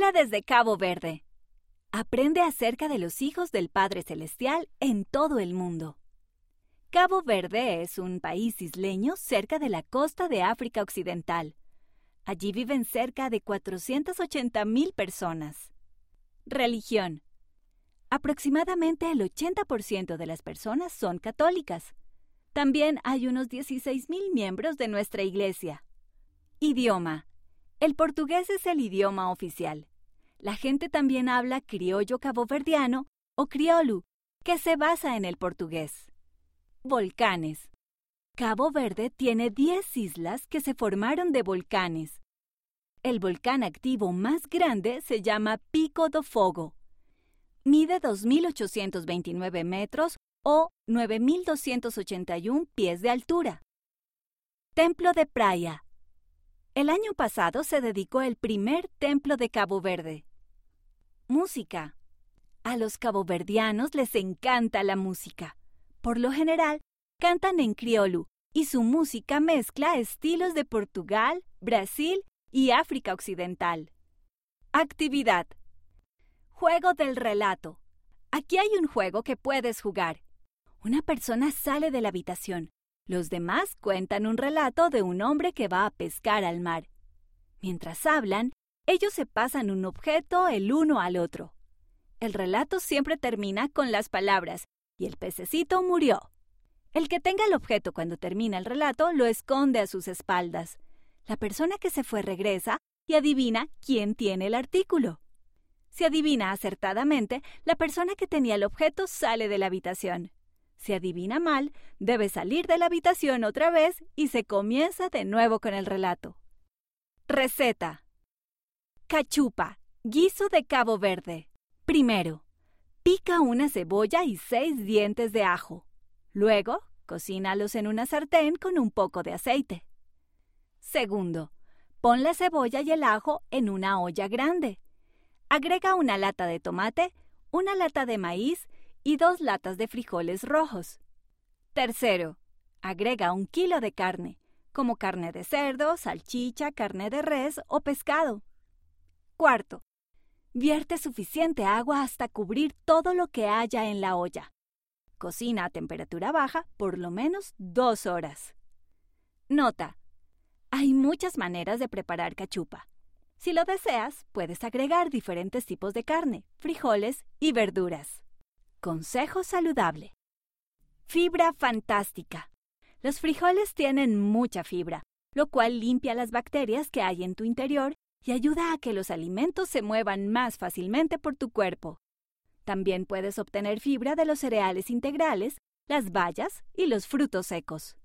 Hola desde Cabo Verde. Aprende acerca de los hijos del Padre Celestial en todo el mundo. Cabo Verde es un país isleño cerca de la costa de África Occidental. Allí viven cerca de 480.000 personas. Religión. Aproximadamente el 80% de las personas son católicas. También hay unos 16.000 miembros de nuestra iglesia. Idioma. El portugués es el idioma oficial. La gente también habla criollo caboverdiano o criolu, que se basa en el portugués. Volcanes. Cabo Verde tiene 10 islas que se formaron de volcanes. El volcán activo más grande se llama Pico do Fogo. Mide 2.829 metros o 9.281 pies de altura. Templo de Praia. El año pasado se dedicó el primer templo de Cabo Verde. Música. A los caboverdianos les encanta la música. Por lo general, cantan en criollo y su música mezcla estilos de Portugal, Brasil y África Occidental. Actividad. Juego del relato. Aquí hay un juego que puedes jugar. Una persona sale de la habitación, los demás cuentan un relato de un hombre que va a pescar al mar. Mientras hablan, ellos se pasan un objeto el uno al otro. El relato siempre termina con las palabras, y el pececito murió. El que tenga el objeto cuando termina el relato lo esconde a sus espaldas. La persona que se fue regresa y adivina quién tiene el artículo. Si adivina acertadamente, la persona que tenía el objeto sale de la habitación. Si adivina mal, debe salir de la habitación otra vez y se comienza de nuevo con el relato. Receta. Cachupa, guiso de Cabo Verde. Primero, pica una cebolla y seis dientes de ajo. Luego, cocínalos en una sartén con un poco de aceite. Segundo, pon la cebolla y el ajo en una olla grande. Agrega una lata de tomate, una lata de maíz y dos latas de frijoles rojos. Tercero, agrega un kilo de carne, como carne de cerdo, salchicha, carne de res o pescado. Cuarto, vierte suficiente agua hasta cubrir todo lo que haya en la olla. Cocina a temperatura baja por lo menos dos horas. Nota. Hay muchas maneras de preparar cachupa. Si lo deseas, puedes agregar diferentes tipos de carne, frijoles y verduras. Consejo saludable. Fibra fantástica. Los frijoles tienen mucha fibra, lo cual limpia las bacterias que hay en tu interior y ayuda a que los alimentos se muevan más fácilmente por tu cuerpo. También puedes obtener fibra de los cereales integrales, las bayas y los frutos secos.